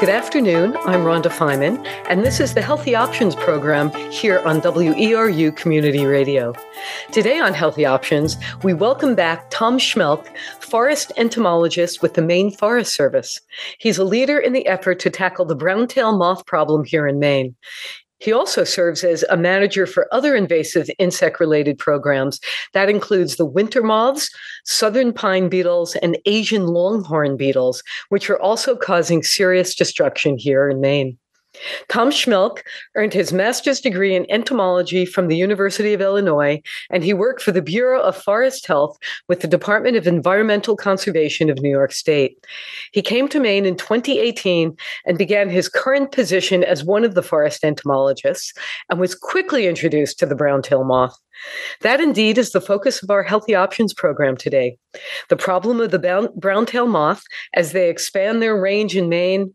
Good afternoon. I'm Rhonda Feiman, and this is the Healthy Options program here on WERU Community Radio. Today on Healthy Options, we welcome back Tom Schmeelk, forest entomologist with the Maine Forest Service. He's a leader in the effort to tackle the brown tail moth problem here in Maine. He also serves as a manager for other invasive insect related programs. That includes the winter moths, southern pine beetles, and Asian longhorn beetles, which are also causing serious destruction here in Maine. Tom Schmeelk earned his master's degree in entomology from the University of Illinois, and he worked for the Bureau of Forest Health with the Department of Environmental Conservation of New York State. He came to Maine in 2018 and began his current position as one of the forest entomologists and was quickly introduced to the brown tail moth. That indeed is the focus of our Healthy Options program today. The problem of the brown tail moth as they expand their range in Maine.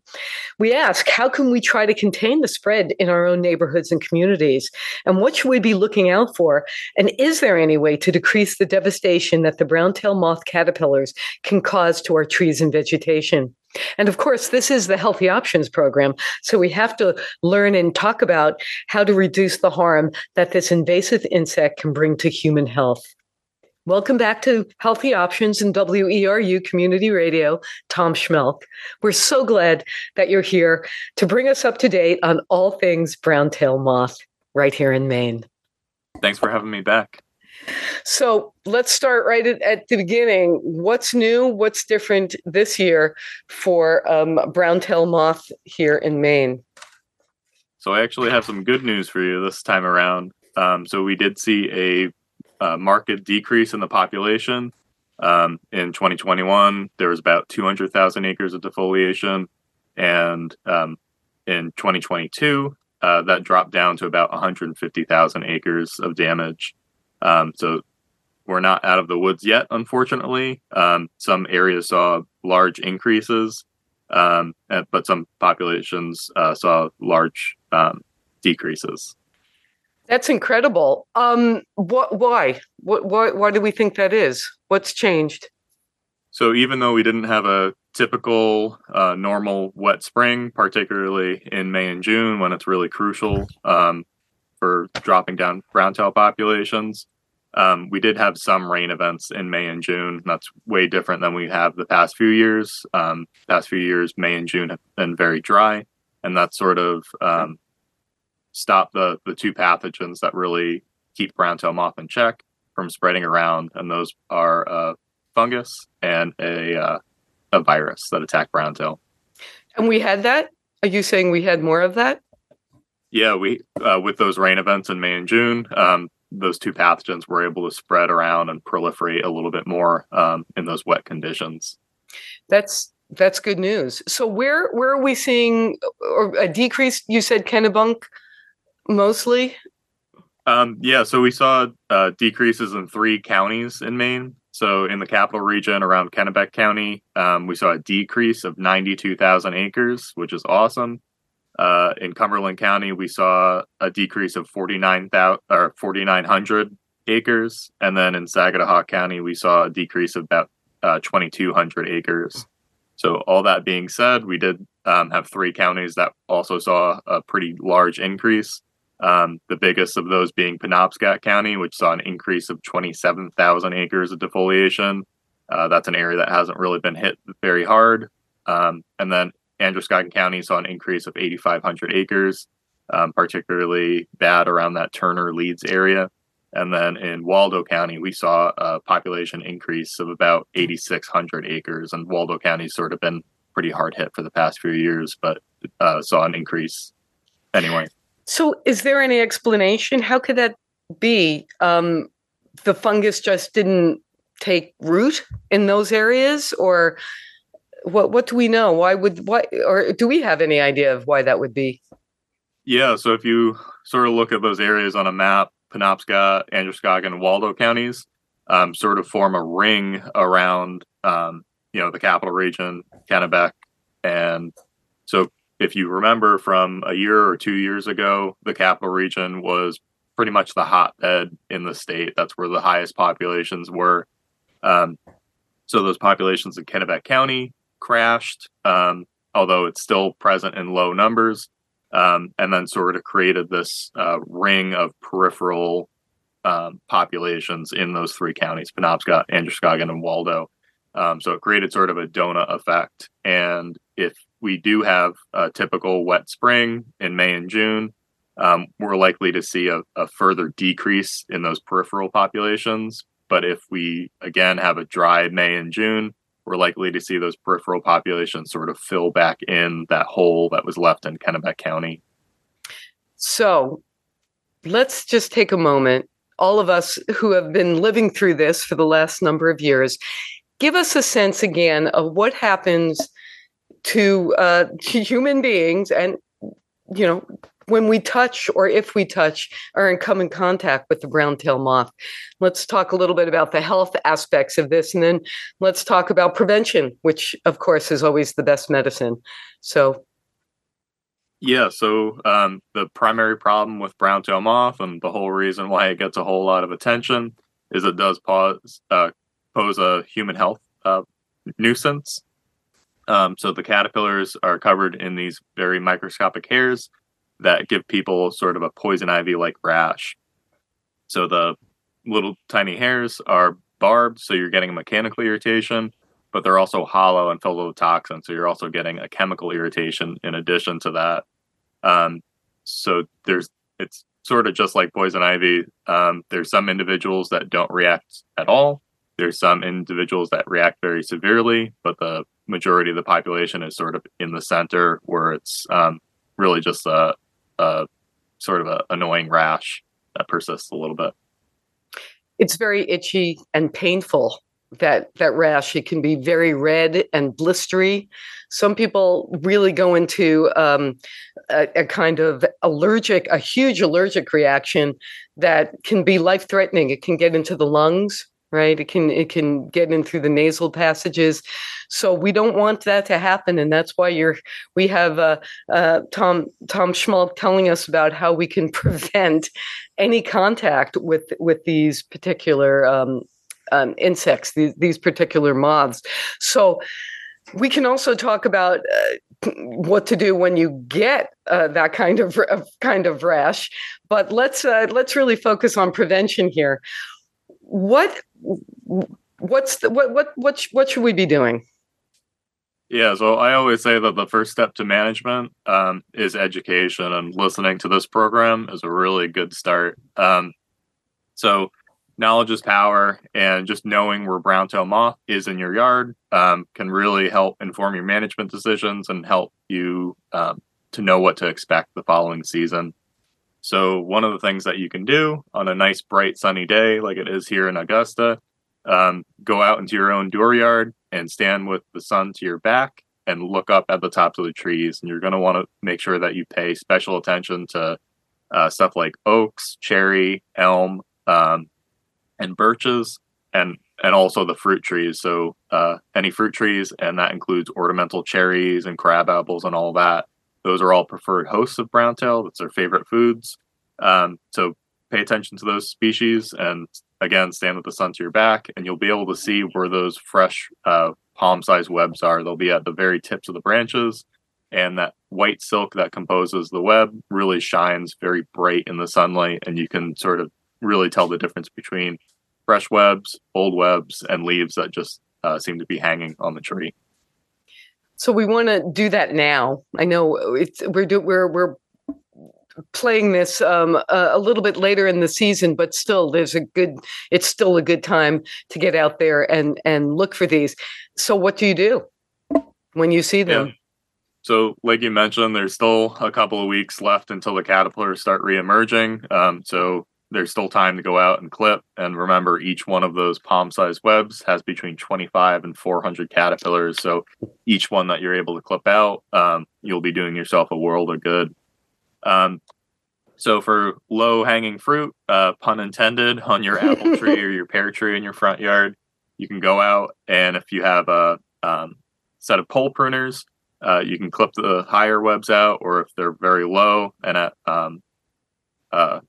We ask, how can we try to contain the spread in our own neighborhoods and communities? And what should we be looking out for? And is there any way to decrease the devastation that the brown tail moth caterpillars can cause to our trees and vegetation? And of course, this is the Healthy Options program. So we have to learn and talk about how to reduce the harm that this invasive insect can bring to human health. Welcome back to Healthy Options in WERU Community Radio, Tom Schmeelk. We're so glad that you're here to bring us up to date on all things brown tail moth right here in Maine. Thanks for having me back. So let's start right at, at, the beginning. What's new? What's different this year for um, brown tail moth here in Maine? So I actually have some good news for you this time around. Um, so we did see a, a market decrease in the population. Um, in 2021, there was about 200,000 acres of defoliation, and um, in 2022, uh, that dropped down to about 150,000 acres of damage. Um, so we're not out of the woods yet, unfortunately. Um, some areas saw large increases, um, but some populations uh, saw large um, decreases. That's incredible. Um, what? Why? What? Why? Why do we think that is? What's changed? So even though we didn't have a typical uh, normal wet spring, particularly in May and June when it's really crucial um, for dropping down brown tail populations. Um, we did have some rain events in May and June. That's way different than we have the past few years. Um, past few years, May and June have been very dry, and that sort of um, stopped the the two pathogens that really keep brown tail moth in check from spreading around, and those are a fungus and a uh, a virus that attack brown tail. And we had that. Are you saying we had more of that? Yeah, we uh, with those rain events in May and June, um, those two pathogens were able to spread around and proliferate a little bit more um, in those wet conditions. That's that's good news. So where where are we seeing a decrease? You said Kennebunk mostly. Um, yeah, so we saw uh, decreases in three counties in Maine. So in the capital region around Kennebec County, um, we saw a decrease of 92,000 acres, which is awesome. Uh, in Cumberland County, we saw a decrease of 49,000 or 4,900 acres, and then in Sagadahoc County, we saw a decrease of about uh, 2,200 acres. So, all that being said, we did um, have three counties that also saw a pretty large increase. Um, the biggest of those being Penobscot County, which saw an increase of 27,000 acres of defoliation. Uh, that's an area that hasn't really been hit very hard. Um, and then Androscoggin County saw an increase of 8,500 acres, um, particularly bad around that Turner Leeds area. And then in Waldo County, we saw a population increase of about 8,600 acres. And Waldo County's sort of been pretty hard hit for the past few years, but uh, saw an increase anyway. So, is there any explanation? How could that be? Um, the fungus just didn't take root in those areas, or what what do we know? Why would why or do we have any idea of why that would be? Yeah, so if you sort of look at those areas on a map, Penobscot, Androscoggin, and Waldo counties um, sort of form a ring around um, you know the capital region, Kennebec, and so if you remember from a year or two years ago, the capital region was pretty much the hotbed in the state. That's where the highest populations were. Um, so those populations in Kennebec County, crashed. Um, although it's still present in low numbers. Um, and then sort of created this uh, ring of peripheral um, populations in those three counties Penobscot, Androscoggin, and Waldo. Um, so it created sort of a donut effect. And if we do have a typical wet spring in May and June, um, we're likely to see a, a, further decrease in those peripheral populations. But if we again have a dry May and June, we're likely to see those peripheral populations sort of fill back in that hole that was left in Kennebec County. So let's just take a moment all of us who have been living through this for the last number of years, give us a sense again of what happens to, uh, to human beings and, you know, when we touch or if we touch or in come in contact with the brown tail moth. Let's talk a little bit about the health aspects of this and then let's talk about prevention, which of course is always the best medicine. So yeah, so um, the primary problem with brown tail moth and the whole reason why it gets a whole lot of attention is it does pause, uh, pose a human health uh, nuisance. Um, so the caterpillars are covered in these very microscopic hairs that give people sort of a poison ivy like rash. So the little tiny hairs are barbed, so you're getting a mechanical irritation, but they're also hollow and filled with toxin. So you're also getting a chemical irritation in addition to that. Um, so there's it's sort of just like poison ivy. Um, there's some individuals that don't react at all. There's some individuals that react very severely, but the majority of the population is sort of in the center where it's um, really just a, sort of an annoying rash that persists a little bit. It's very itchy and painful that that rash. It can be very red and blistery. Some people really go into um, a, a, kind of allergic a huge allergic reaction that can be life threatening it can get into the lungs right it can it can get in through the nasal passages so we don't want that to happen and that's why you're we have uh, uh, tom tom schmalk telling us about how we can prevent any contact with with these particular um, um, insects, these, these particular moths. So we can also talk about uh, what to do when you get uh, that kind of uh, kind of rash. But let's uh, let's really focus on prevention here. What what's the, what what what what should we be doing? Yeah, so I always say that the first step to management um, is education, and listening to this program is a really good start. Um, so knowledge is power, and just knowing where brown tail moth is in your yard um, can really help inform your management decisions and help you um, to know what to expect the following season. So, one of the things that you can do on a nice, bright, sunny day like it is here in Augusta, um, go out into your own dooryard and stand with the sun to your back and look up at the tops of the trees. And you're going to want to make sure that you pay special attention to uh, stuff like oaks, cherry, elm, um, and birches and and also the fruit trees. So uh, any fruit trees, and that includes ornamental cherries and crab apples and all that. Those are all preferred hosts of browntail. That's their favorite foods. Um, so pay attention to those species, and again, stand with the sun to your back, and you'll be able to see where those fresh uh, palm-sized webs are. They'll be at the very tips of the branches, and that white silk that composes the web really shines very bright in the sunlight, and you can sort of really tell the difference between fresh webs, old webs, and leaves that just uh, seem to be hanging on the tree. So we want to do that now. I know it's we're do, we're we're playing this um, a, a, little bit later in the season, but still, there's a good. It's still a good time to get out there and and look for these. So what do you do when you see them? Yeah. So, like you mentioned, there's still a couple of weeks left until the caterpillars start reemerging. Um, so there's still time to go out and clip. And remember, each one of those palm sized webs has between 25 and 400 caterpillars. So each one that you're able to clip out, um, you'll be doing yourself a world of good. Um, so for low hanging fruit, uh, pun intended, on your apple tree or your pear tree in your front yard, you can go out and if you have a um, set of pole pruners, uh, you can clip the higher webs out, or if they're very low and at um, uh,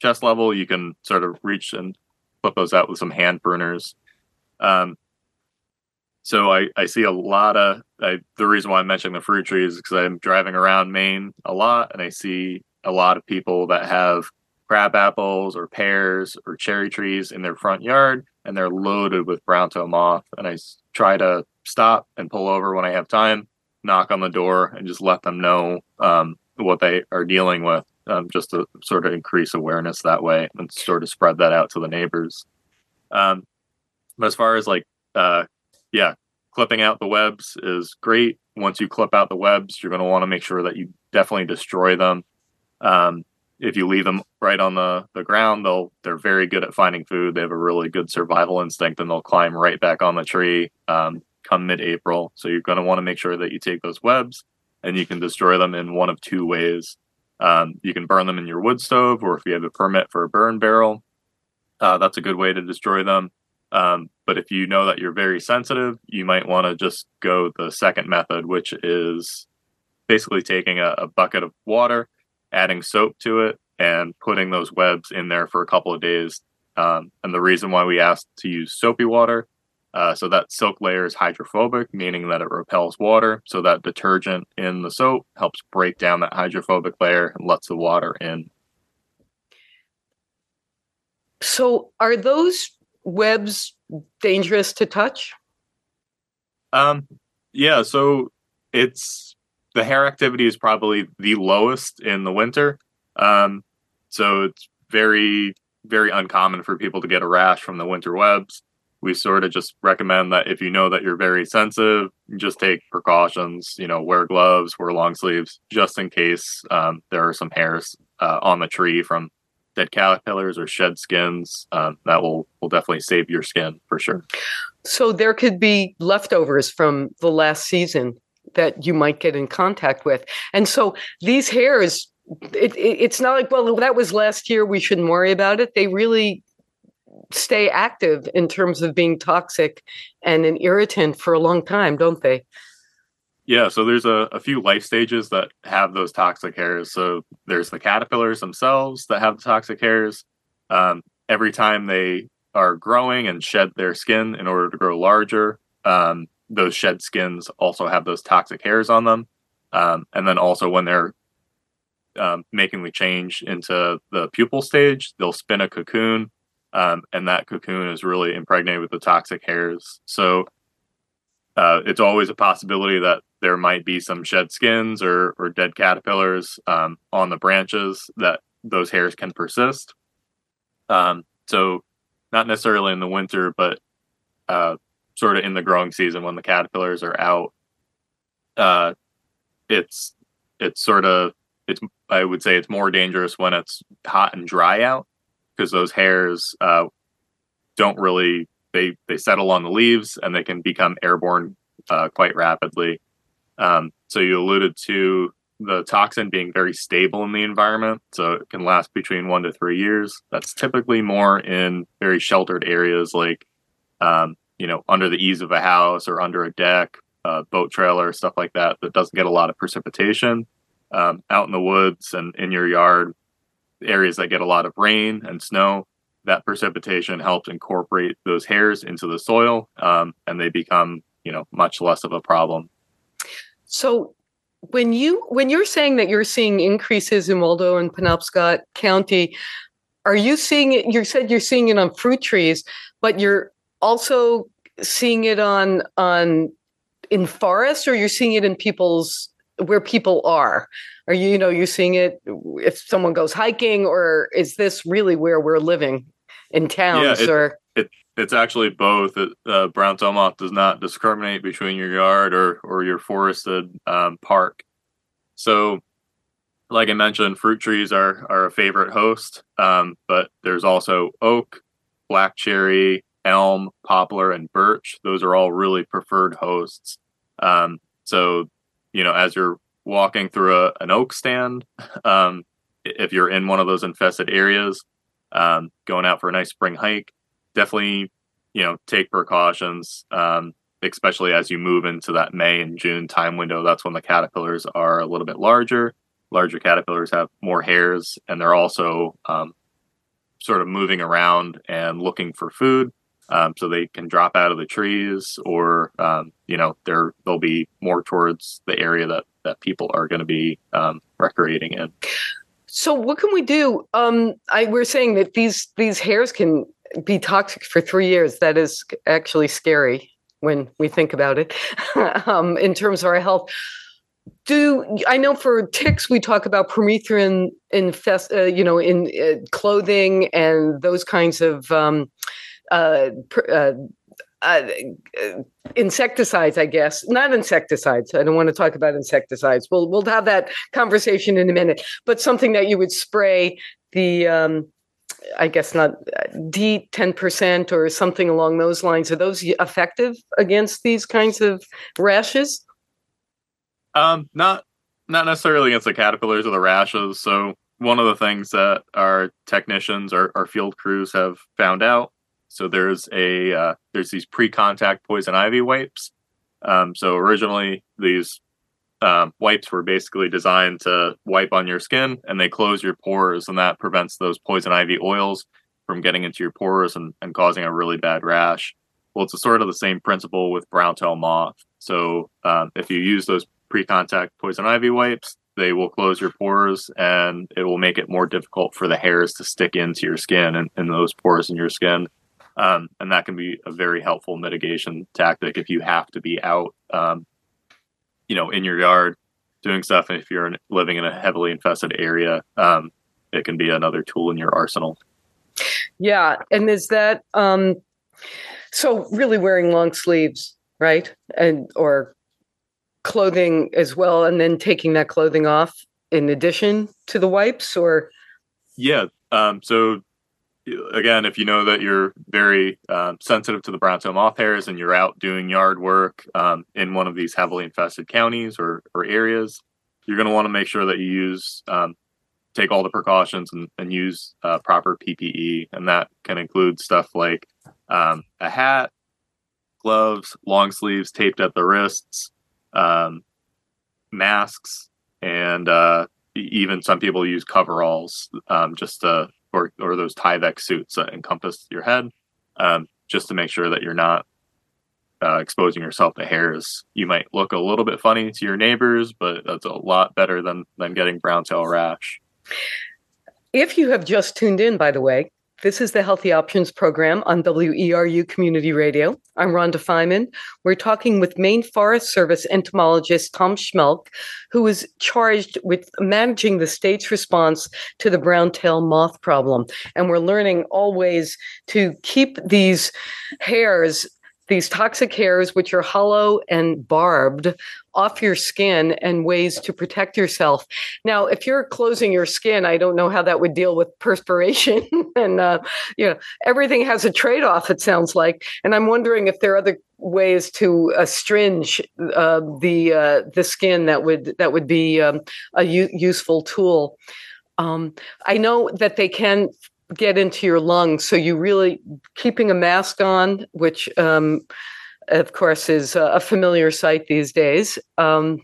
chest level, you can sort of reach and flip those out with some hand pruners. Um, so I, I see a lot of I, the reason why I'm mentioning the fruit trees is because I'm driving around Maine a lot and I see a lot of people that have crab apples or pears or cherry trees in their front yard and they're loaded with brown toe moth and I try to stop and pull over when I have time, knock on the door and just let them know um, what they are dealing with, um, just to sort of increase awareness that way and sort of spread that out to the neighbors. Um, but as far as like, uh, yeah, clipping out the webs is great. Once you clip out the webs, you're going to want to make sure that you definitely destroy them. Um, if you leave them right on the, the ground, they'll they're very good at finding food. They have a really good survival instinct, and they'll climb right back on the tree um, come mid-April. So you're going to want to make sure that you take those webs and you can destroy them in one of two ways. Um, you can burn them in your wood stove, or if you have a permit for a burn barrel, uh, that's a good way to destroy them. Um, but if you know that you're very sensitive, you might want to just go the second method, which is basically taking a, a bucket of water, adding soap to it, and putting those webs in there for a couple of days. Um, and the reason why we asked to use soapy water, uh, so that silk layer is hydrophobic, meaning that it repels water. So that detergent in the soap helps break down that hydrophobic layer and lets the water in. So, are those webs dangerous to touch? Um, yeah. So it's the hair activity is probably the lowest in the winter. Um, so it's very, very uncommon for people to get a rash from the winter webs. We sort of just recommend that if you know that you're very sensitive, just take precautions. You know, wear gloves, wear long sleeves, just in case um, there are some hairs uh, on the tree from dead caterpillars or shed skins. Um, that will will definitely save your skin for sure. So there could be leftovers from the last season that you might get in contact with, and so these hairs. It, it, it's not like well that was last year we shouldn't worry about it they really stay active in terms of being toxic and an irritant for a long time don't they yeah, so there's a, a few life stages that have those toxic hairs. So there's the caterpillars themselves that have the toxic hairs. Um, every time they are growing and shed their skin in order to grow larger, um, those shed skins also have those toxic hairs on them. Um, and then also when they're um, making the change into the pupal stage, they'll spin a cocoon, um, and that cocoon is really impregnated with the toxic hairs. So uh, it's always a possibility that there might be some shed skins or, or dead caterpillars um, on the branches that those hairs can persist. Um, so, not necessarily in the winter, but uh, sort of in the growing season when the caterpillars are out. Uh, it's it's sort of it's I would say it's more dangerous when it's hot and dry out because those hairs uh, don't really they they settle on the leaves and they can become airborne uh, quite rapidly. Um, so you alluded to the toxin being very stable in the environment, so it can last between one to three years. That's typically more in very sheltered areas, like um, you know under the eaves of a house or under a deck, boat trailer, stuff like that. That doesn't get a lot of precipitation. Um, out in the woods and in your yard, areas that get a lot of rain and snow, that precipitation helps incorporate those hairs into the soil, um, and they become you know much less of a problem. So when you when you're saying that you're seeing increases in Waldo and Penobscot County, are you seeing it? You said you're seeing it on fruit trees, but you're also seeing it on on in forests, or you're seeing it in people's where people are. Are you, you know, you're seeing it if someone goes hiking, or is this really where we're living in towns? Yeah, it, or it, it's actually both. Uh, brown does not discriminate between your yard or or your forested um, park. So, like I mentioned, fruit trees are are a favorite host, um, but there's also oak, black cherry, elm, poplar, and birch. Those are all really preferred hosts. Um, so, you know, as you're walking through a, an oak stand, um, if you're in one of those infested areas, um, going out for a nice spring hike, definitely, you know, take precautions, um, especially as you move into that May and June time window. That's when the caterpillars are a little bit larger. Larger caterpillars have more hairs, and they're also um, sort of moving around and looking for food. Um, so they can drop out of the trees, or um, you know, they're they'll be more towards the area that that people are going to be um, recreating in. So what can we do? Um, I we're saying that these these hairs can be toxic for three years. That is actually scary when we think about it um, in terms of our health. Do I know for ticks we talk about permethrin infest, uh, you know, in uh, clothing and those kinds of um, uh, uh, uh, insecticides, I guess. Not insecticides. I don't want to talk about insecticides. We'll we'll have that conversation in a minute. But something that you would spray the, um, I guess not D ten percent or something along those lines. Are those effective against these kinds of rashes? Um, not not necessarily against the caterpillars or the rashes. So one of the things that our technicians or our field crews have found out so there's a uh, there's these pre-contact poison ivy wipes. Um, so originally these um, wipes were basically designed to wipe on your skin and they close your pores and that prevents those poison ivy oils from getting into your pores and, and causing a really bad rash. Well, it's a sort of the same principle with brown tail moth. So um, if you use those pre-contact poison ivy wipes, they will close your pores and it will make it more difficult for the hairs to stick into your skin and, and those pores in your skin. Um, and that can be a very helpful mitigation tactic if you have to be out, um, you know, in your yard doing stuff. And if you're living in a heavily infested area, um, it can be another tool in your arsenal. Yeah, and is that um, so? Really wearing long sleeves, right, and or clothing as well, and then taking that clothing off in addition to the wipes, or yeah. Um, so again, if you know that you're very um, sensitive to the brown tail hairs and you're out doing yard work um, in one of these heavily infested counties or, or areas, you're going to want to make sure that you use, um, take all the precautions and, and use uh, proper PPE. And that can include stuff like um, a hat, gloves, long sleeves taped at the wrists, um, masks, and uh, even some people use coveralls just to or or those Tyvek suits that encompass your head, um, just to make sure that you're not uh, exposing yourself to hairs. You might look a little bit funny to your neighbors, but that's a lot better than than getting brown tail rash. If you have just tuned in, by the way, this is the Healthy Options program on WERU Community Radio. I'm Rhonda Feiman. We're talking with Maine Forest Service entomologist Tom Schmeelk, who is charged with managing the state's response to the brown tail moth problem. And we're learning always to keep these hairs these toxic hairs, which are hollow and barbed, off your skin and ways to protect yourself. Now, if you're closing your skin, I don't know how that would deal with perspiration. and, uh, you know, everything has a trade off, it sounds like. And I'm wondering if there are other ways to astringe uh, the uh, the skin that would that would be um, a u- useful tool. Um, I know that they can get into your lungs. So you really keeping a mask on, which um, of course is a familiar sight these days. Um,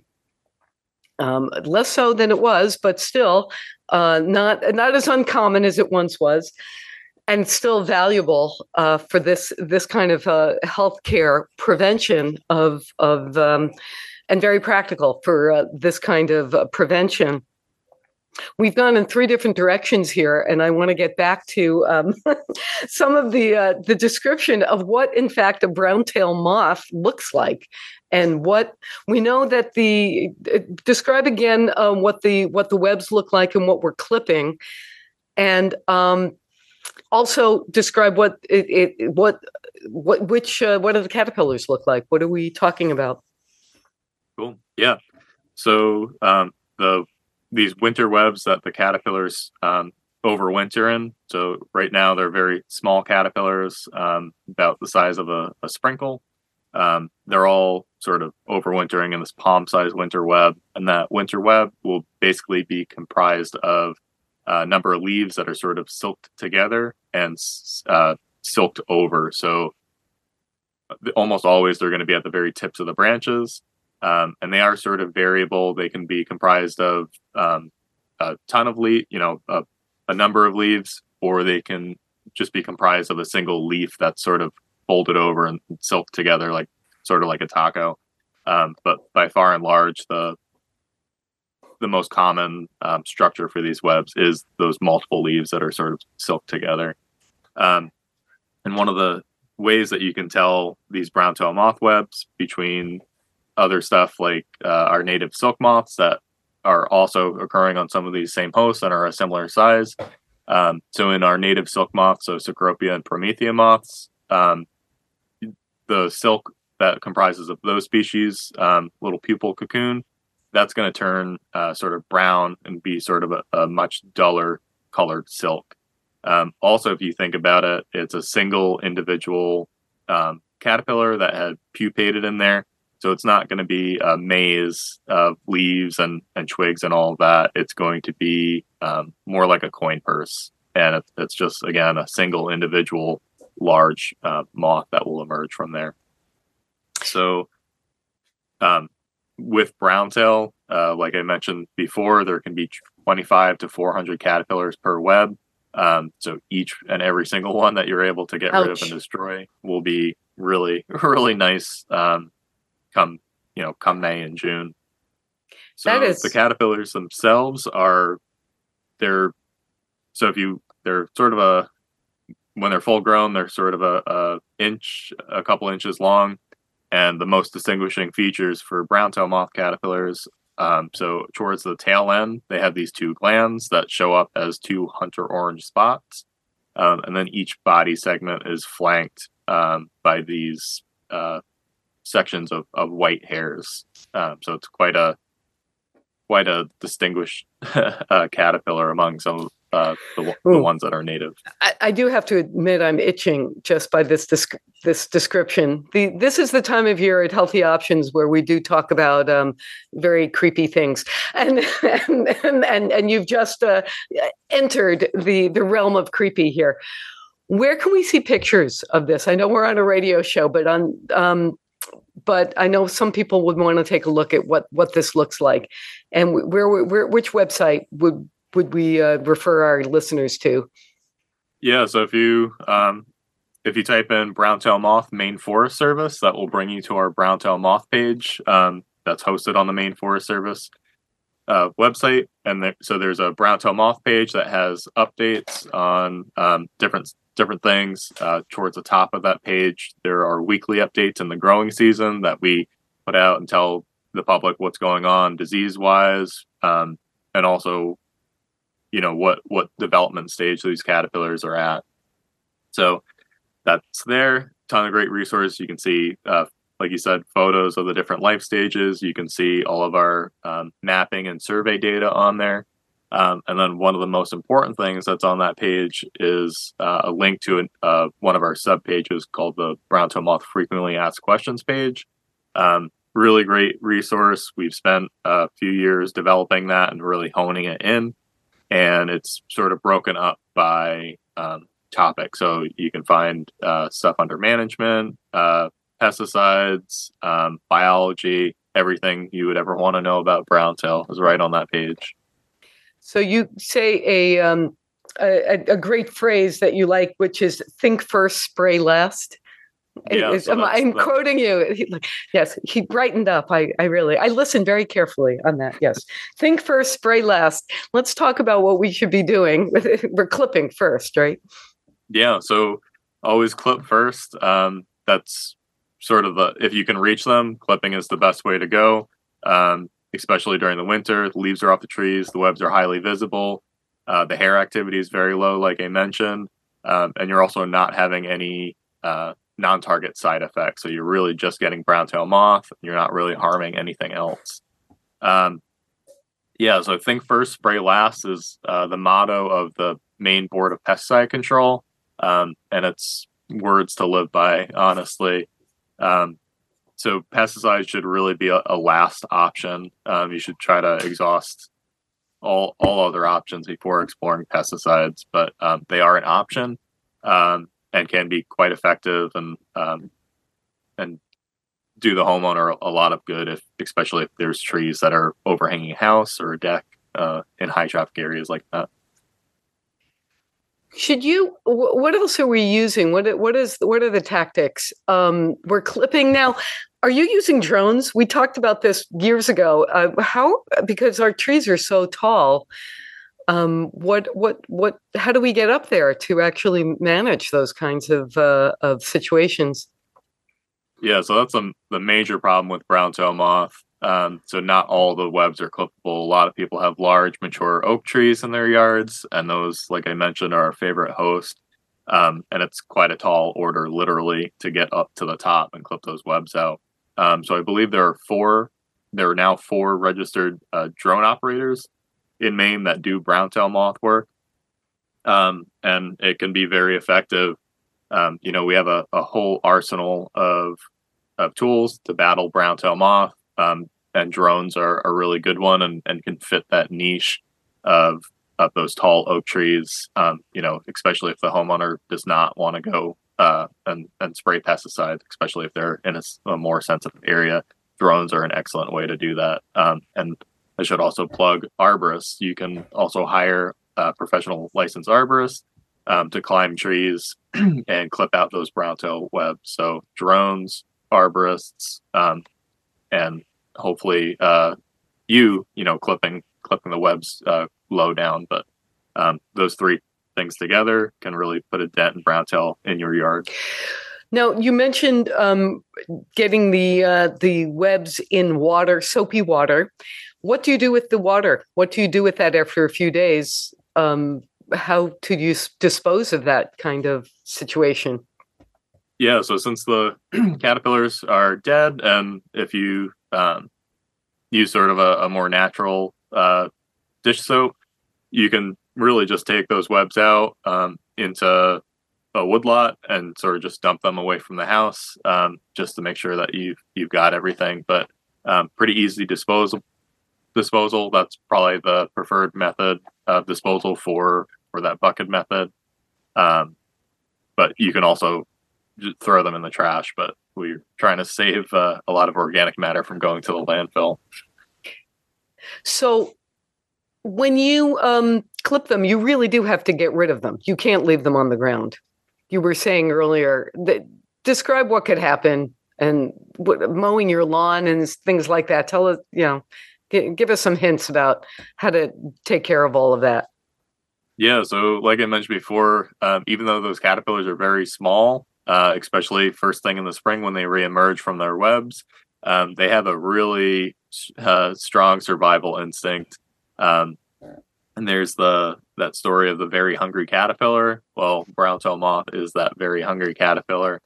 um, less so than it was, but still uh, not not as uncommon as it once was, and still valuable uh, for this this kind of uh, healthcare prevention of of um, and very practical for uh, this kind of uh, prevention. We've gone in three different directions here, and I want to get back to um, some of the uh, the description of what, in fact, a brown tail moth looks like, and what we know that the uh, describe again uh, what the what the webs look like and what we're clipping, and um, also describe what it, it what what which uh, what do the caterpillars look like? What are we talking about? Cool. Yeah. So um, the these winter webs that the caterpillars um, overwinter in. So right now they're very small caterpillars, um, about the size of a, a sprinkle. Um, they're all sort of overwintering in this palm-sized winter web, and that winter web will basically be comprised of a number of leaves that are sort of silked together and uh, silked over. So almost always they're going to be at the very tips of the branches um, and they are sort of variable. They can be comprised of um, a ton of leaf, you know, a, a, number of leaves, or they can just be comprised of a single leaf that's sort of folded over and silked together like sort of like a taco. Um, but by far and large, the the most common um, structure for these webs is those multiple leaves that are sort of silked together. Um, and one of the ways that you can tell these brown tail moth webs between other stuff like uh, our native silk moths that are also occurring on some of these same hosts and are a similar size. Um, so in our native silk moths, so Cecropia and Promethea moths, um, the silk that comprises of those species, um, little pupal cocoon, that's going to turn uh, sort of brown and be sort of a, a much duller colored silk. Um, also, if you think about it, it's a single individual um, caterpillar that had pupated in there. So it's not going to be a maze of leaves and, and twigs and all of that. It's going to be um, more like a coin purse. And it's, it's just, again, a single individual large uh, moth that will emerge from there. So um, with browntail, uh, like I mentioned before, there can be 25 to 400 caterpillars per web. Um, so each and every single one that you're able to get Ouch. rid of and destroy will be really, really nice. Um, come you know, come May and June. So that is... the caterpillars themselves are they're so if you they're sort of a when they're full grown they're sort of a, a inch a couple inches long and the most distinguishing features for brown tail moth caterpillars um, so towards the tail end, they have these two glands that show up as two hunter orange spots, um, and then each body segment is flanked um, by these uh, sections of, of white hairs. Um, so it's quite a quite a distinguished uh, caterpillar among some of uh, the, the ones that are native. I, I, do have to admit I'm itching just by this this description. The this is the time of year at Healthy Options where we do talk about um, very creepy things, and and and, and you've just uh, entered the the realm of creepy here. Where can we see pictures of this? I know we're on a radio show, but on um, but I know some people would want to take a look at what what this looks like, and where, where which website would would we uh, refer our listeners to? Yeah, so if you um, if you type in browntail moth Maine Forest Service, that will bring you to our browntail moth page. Um, that's hosted on the Maine Forest Service uh, website, and there, so there's a browntail moth page that has updates on um, different different things. Uh, towards the top of that page, there are weekly updates in the growing season that we put out and tell the public what's going on disease wise, um, and also you know what what development stage these caterpillars are at. So that's there. Ton of great resources. You can see, uh, like you said, photos of the different life stages. You can see all of our um, mapping and survey data on there. Um, and then one of the most important things that's on that page is uh, a link to an, uh, one of our sub pages called the Brown Tail Moth Frequently Asked Questions page. Um, really great resource. We've spent a few years developing that and really honing it in and it's sort of broken up by um, topic. So you can find uh, stuff under management, uh, pesticides, um, biology, everything you would ever want to know about brown tail is right on that page. So you say a, um, a, a great phrase that you like, which is "think first, spray last." Yeah, so I'm, I'm quoting you. He, yes, he brightened up. I, I really, I listened very carefully on that. Yes, think first, spray last. Let's talk about what we should be doing. We're clipping first, right? Yeah. So always clip first. Um, that's sort of the if you can reach them, clipping is the best way to go. Um, especially during the winter, the leaves are off the trees, the webs are highly visible, uh, the hair activity is very low, like I mentioned, um, and you're also not having any uh, non-target side effects. So you're really just getting brown tail moth. You're not really harming anything else. Um, yeah, so think first, spray last is uh, the motto of the Maine Board of Pesticide Control, um, and it's words to live by, honestly. Um, so pesticides should really be a, a last option. Um, you should try to exhaust all all other options before exploring pesticides, but um, they are an option. Um, and can be quite effective and um, and do the homeowner a lot of good if especially if there's trees that are overhanging a house or a deck uh, in high traffic areas like that Should you? What else are we using? What what is what are the tactics? Um, we're clipping now. Are you using drones? We talked about this years ago. Uh, how because our trees are so tall. Um, what what what? How do we get up there to actually manage those kinds of uh, of situations? Yeah, so that's a, the major problem with brown tail moth. Um, so not all the webs are clippable. A lot of people have large, mature oak trees in their yards, and those, like I mentioned, are our favorite host. Um, and it's quite a tall order, literally, to get up to the top and clip those webs out. Um, so I believe there are four. There are now four registered uh, drone operators in Maine that do brown tail moth work, um, and it can be very effective. Um, you know, we have a, a whole arsenal of of tools to battle brown tail moth um, and drones are a really good one and, and can fit that niche of of those tall oak trees. Um, you know, especially if the homeowner does not want to go uh, and and spray pesticides, especially if they're in a, a, more sensitive area. Drones are an excellent way to do that. Um, and I should also plug arborists. You can also hire professional licensed arborists um, to climb trees and clip out those brown tail webs. So drones, arborists, um, and hopefully uh, you you know clipping clipping the webs uh, low down. But um, those three things together can really put a dent in brown tail in your yard. Now you mentioned um, getting the uh, the webs in water, soapy water. What do you do with the water? What do you do with that after a few days? Um, how to you dispose of that kind of situation? yeah, so since the caterpillars are dead, and if you um, use sort of a, a more natural uh, dish soap, you can really just take those webs out um, into a woodlot and sort of just dump them away from the house, um, just to make sure that you've you've got everything. But um, pretty easy disposal. Disposal. That's probably the preferred method of disposal for for that bucket method. Um, but you can also throw them in the trash, but we're trying to save uh, a lot of organic matter from going to the landfill. So, when you um, clip them, you really do have to get rid of them. You can't leave them on the ground. You were saying earlier that describe what could happen and what, mowing your lawn and things like that. Tell us, you know, g- give us some hints about how to take care of all of that. Yeah, so like I mentioned before, um, even though those caterpillars are very small, uh, especially first thing in the spring when they reemerge from their webs. Um, they have a really uh, strong survival instinct. Um, and there's the that story of the very hungry caterpillar. Well, brown tail moth is that very hungry caterpillar,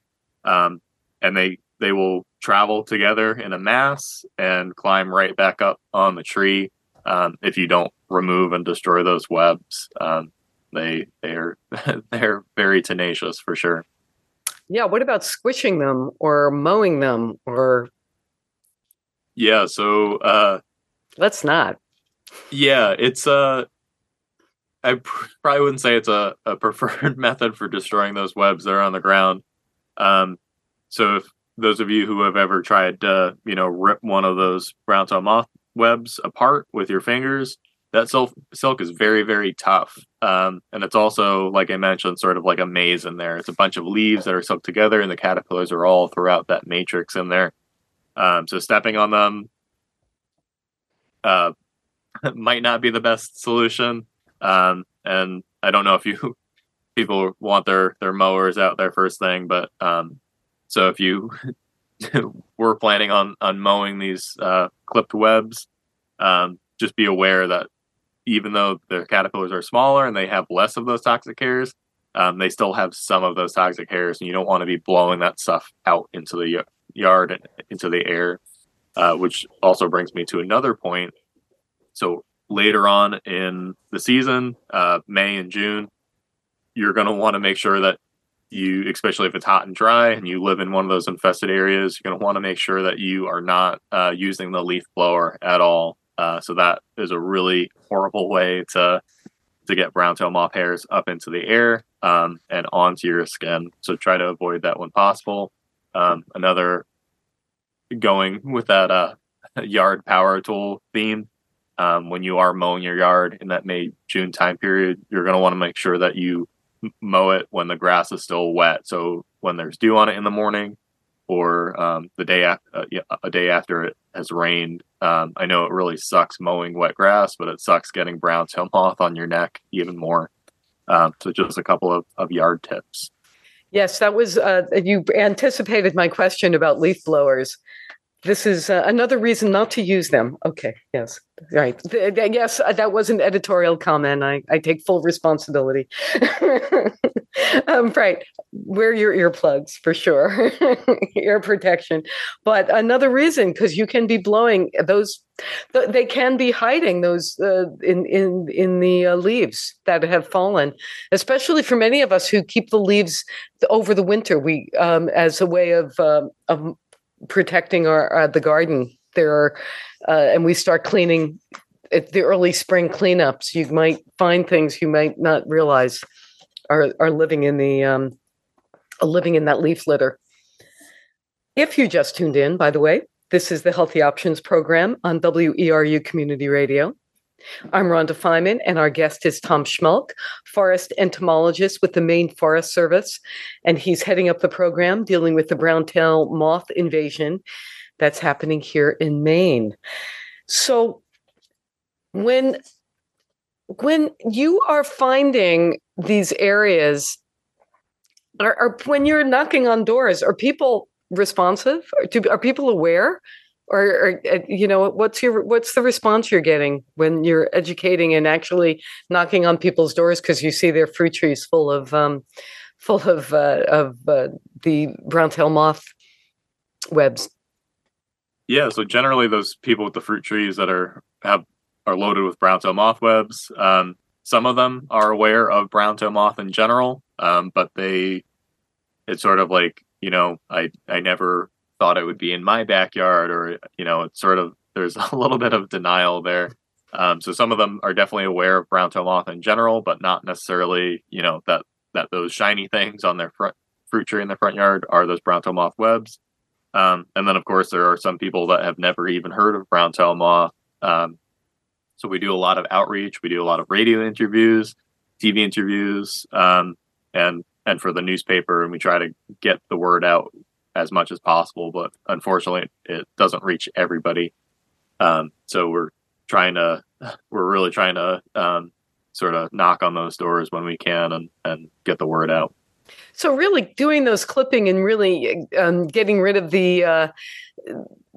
um, and they they will travel together in a mass and climb right back up on the tree um, if you don't remove and destroy those webs. Um, they they are they're very tenacious for sure. Yeah. What about squishing them or mowing them or? Yeah. So, uh, let's not. Yeah. It's, uh, I probably wouldn't say it's a, a preferred method for destroying those webs that are on the ground. Um, so if those of you who have ever tried to, you know, rip one of those brown tail moth webs apart with your fingers, that silk silk is very very tough um, and it's also like i mentioned sort of like a maze in there it's a bunch of leaves that are soaked together and the caterpillars are all throughout that matrix in there um, so stepping on them uh, might not be the best solution um, and i don't know if you people want their their mowers out there first thing but um, so if you were planning on on mowing these uh, clipped webs um, just be aware that even though the caterpillars are smaller and they have less of those toxic hairs, um, they still have some of those toxic hairs, and you don't want to be blowing that stuff out into the yard and into the air. Uh, which also brings me to another point. So later on in the season, uh, May and June, you're going to want to make sure that you, especially if it's hot and dry and you live in one of those infested areas, you're going to want to make sure that you are not uh, using the leaf blower at all. Uh, so that is a really horrible way to to get brown tail moth hairs up into the air um, and onto your skin. So try to avoid that when possible. Um, another going with that uh, yard power tool theme. Um, when you are mowing your yard in that May June time period, you're going to want to make sure that you mow it when the grass is still wet. So when there's dew on it in the morning, or um, the day after, uh, a day after it has rained. Um, I know it really sucks mowing wet grass, but it sucks getting brown tail moth on your neck even more. Um, so just a couple of, of yard tips. Yes, that was uh, you anticipated my question about leaf blowers this is uh, another reason not to use them. Okay, yes, right. Th- th- yes, uh, that was an editorial comment. I, I take full responsibility. um, right, wear your earplugs for sure, ear protection. But another reason, because you can be blowing those, th- they can be hiding those uh, in in in the uh, leaves that have fallen. Especially for many of us who keep the leaves over the winter, we um, as a way of um, of protecting our uh, the garden. There are, uh, and we start cleaning at the early spring cleanups. You might find things you might not realize are are living in the um, living in that leaf litter. If you just tuned in, by the way, this is the Healthy Options program on WERU Community Radio. I'm Rhonda Feiman, and our guest is Tom Schmeelk, forest entomologist with the Maine Forest Service. And he's heading up the program dealing with the brown tail moth invasion that's happening here in Maine. So, when when you are finding these areas, are, are when you're knocking on doors, are people responsive? Are people aware or, or, uh, you know what's your what's the response you're getting when you're educating and actually knocking on people's doors? Because you see their fruit trees full of um, full of uh, of uh, the brown tail moth webs. Yeah so generally those people with the fruit trees that are have are loaded with brown tail moth webs um, some of them are aware of brown tail moth in general um, but they it's sort of like you know i i never thought it would be in my backyard or you know it's sort of there's a little bit of denial there. Um, so some of them are definitely aware of brown tail moth in general but not necessarily you know that that those shiny things on their front fruit tree in their front yard are those brown tail moth webs. Um, and then of course there are some people that have never even heard of brown tail moth. Um, so we do a lot of outreach. We do a lot of radio interviews tv interviews um, and and for the newspaper and we try to get the word out as much as possible, but unfortunately, it doesn't reach everybody. Um, so we're trying to, we're really trying to um, sort of knock on those doors when we can and, and get the word out. So really doing those clipping and really um, getting rid of the uh,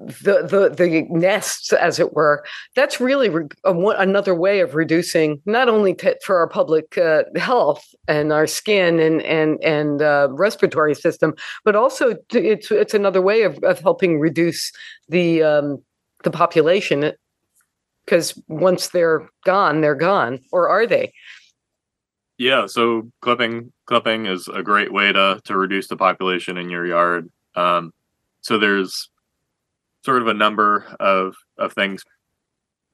the, the the nests, as it were. That's really re- another way of reducing not only t- for our public uh, health and our skin and and and uh, respiratory system, but also it's it's another way of, of helping reduce the um, the population. Because once they're gone, they're gone, or are they? Yeah, so clipping clipping is a great way to to reduce the population in your yard. Um, so there's sort of a number of of things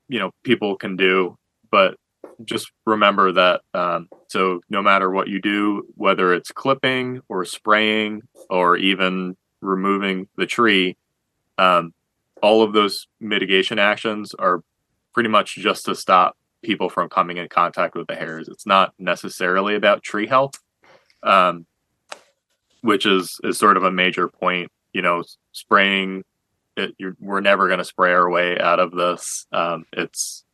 you know people can do but just remember that um, so no matter what you do whether it's clipping or spraying or even removing the tree um, all of those mitigation actions are pretty much just to stop people from coming in contact with the hairs. It's not necessarily about tree health um, which is is sort of a major point you know spraying it, we're never going to spray our way out of this. Um, it's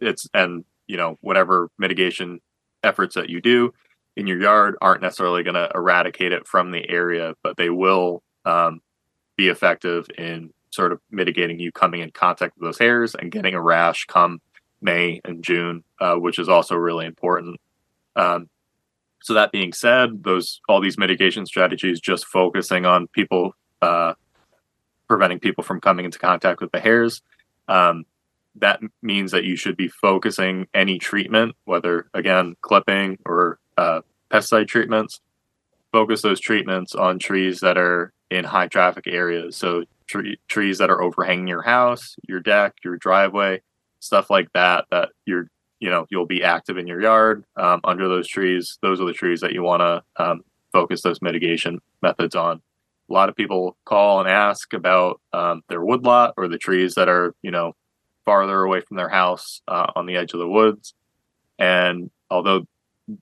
it's and you know whatever mitigation efforts that you do in your yard aren't necessarily going to eradicate it from the area, but they will um, be effective in sort of mitigating you coming in contact with those hairs and getting a rash come May and June, uh, which is also really important. Um, so that being said, those all these mitigation strategies just focusing on people uh, preventing people from coming into contact with the hairs. Um, that means that you should be focusing any treatment, whether again clipping or uh, pesticide treatments, focus those treatments on trees that are in high traffic areas. So tre- trees that are overhanging your house, your deck, your driveway, stuff like that. That you're you know you'll be active in your yard um, under those trees. Those are the trees that you want to um, focus those mitigation methods on a lot of people call and ask about um, their woodlot or the trees that are you know farther away from their house uh, on the edge of the woods and although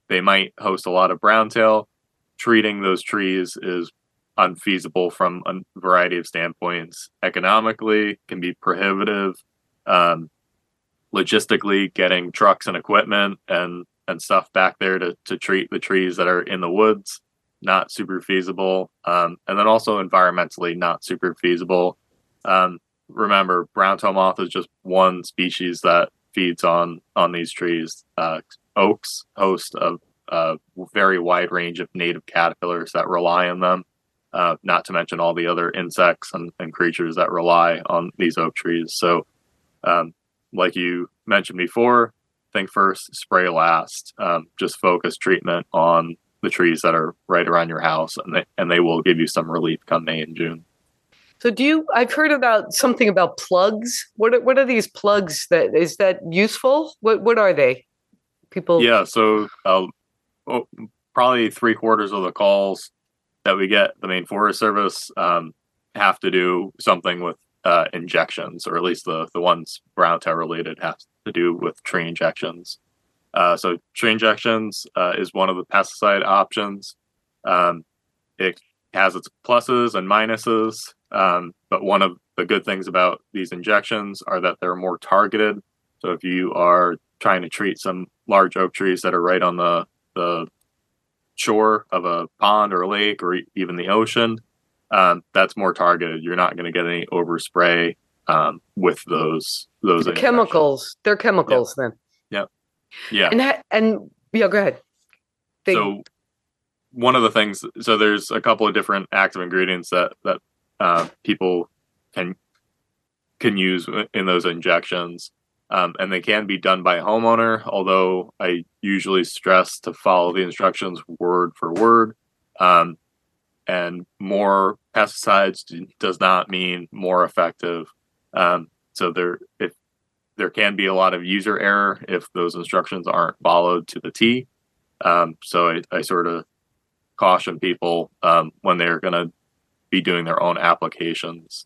they might host a lot of browntail. Treating those trees is unfeasible from a variety of standpoints. Economically, can be prohibitive. Um, logistically, getting trucks and equipment and and stuff back there to to treat the trees that are in the woods, not super feasible. Um, and then also environmentally, not super feasible. Um, remember, brown tail moth is just one species that feeds on on these trees. Uh, oaks host a, a very wide range of native caterpillars that rely on them uh, not to mention all the other insects and, and, creatures that rely on these oak trees. So, um, like you mentioned before, think first, spray last. Um, just focus treatment on the trees that are right around your house, and they and they will give you some relief come May and June. So, do you? I've heard about something about plugs. What are, what are these plugs? That is that useful? What what are they? People. Yeah. So, uh, oh, probably three quarters of the calls that we get the Maine Forest Service um, have to do something with uh, injections, or at least the the ones brown tail related have to do with tree injections. Uh, so tree injections uh, is one of the pesticide options. Um, it has its pluses and minuses, um, but one of the good things about these injections are that they're more targeted. So if you are trying to treat some large oak trees that are right on the the shore of a pond or a lake or even the ocean, um, that's more targeted. You're not going to get any overspray um, with those those chemicals. They're chemicals yep. then. Yeah. And ha- and yeah, go ahead. They- so one of the things, so there's a couple of different active ingredients that that uh, people can can use in those injections um, and they can be done by a homeowner. Although I usually stress to follow the instructions word for word. Um, and more pesticides does not mean more effective. Um, so there, if there can be a lot of user error if those instructions aren't followed to the T. Um, so I, I, sort of caution people um, when they're going to be doing their own applications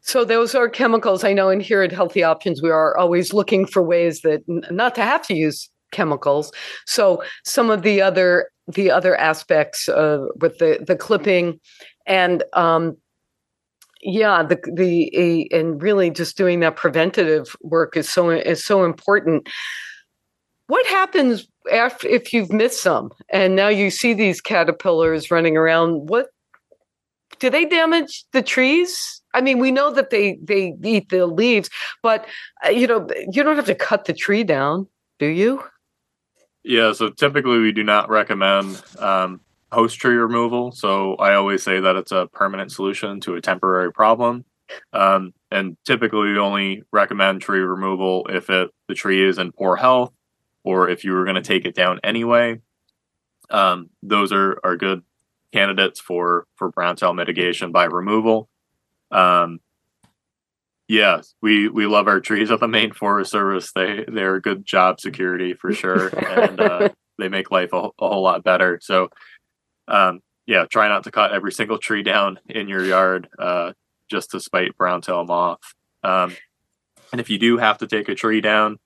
so those are chemicals. I know in here at Healthy Options, we are always looking for ways that not to have to use chemicals. So some of the other the other aspects uh, with the the clipping and um, yeah, the the and really just doing that preventative work is so is so important. What happens after if you've missed some and now you see these caterpillars running around? What do they damage the trees? I mean, we know that they they eat the leaves, but uh, you know, you don't have to cut the tree down, do you? Yeah. So typically, we do not recommend um, host tree removal. So I always say that it's a permanent solution to a temporary problem. Um, and typically, we only recommend tree removal if it the tree is in poor health, or if you were going to take it down anyway. Um, those are are good candidates for for brown tail mitigation by removal. Um, yeah, we we love our trees at the Maine Forest Service. They they're a good job security for sure, and uh, they make life a, a, whole lot better. So, um, yeah, try not to cut every single tree down in your yard uh, just to spite brown tail moth. Um, and if you do have to take a tree down,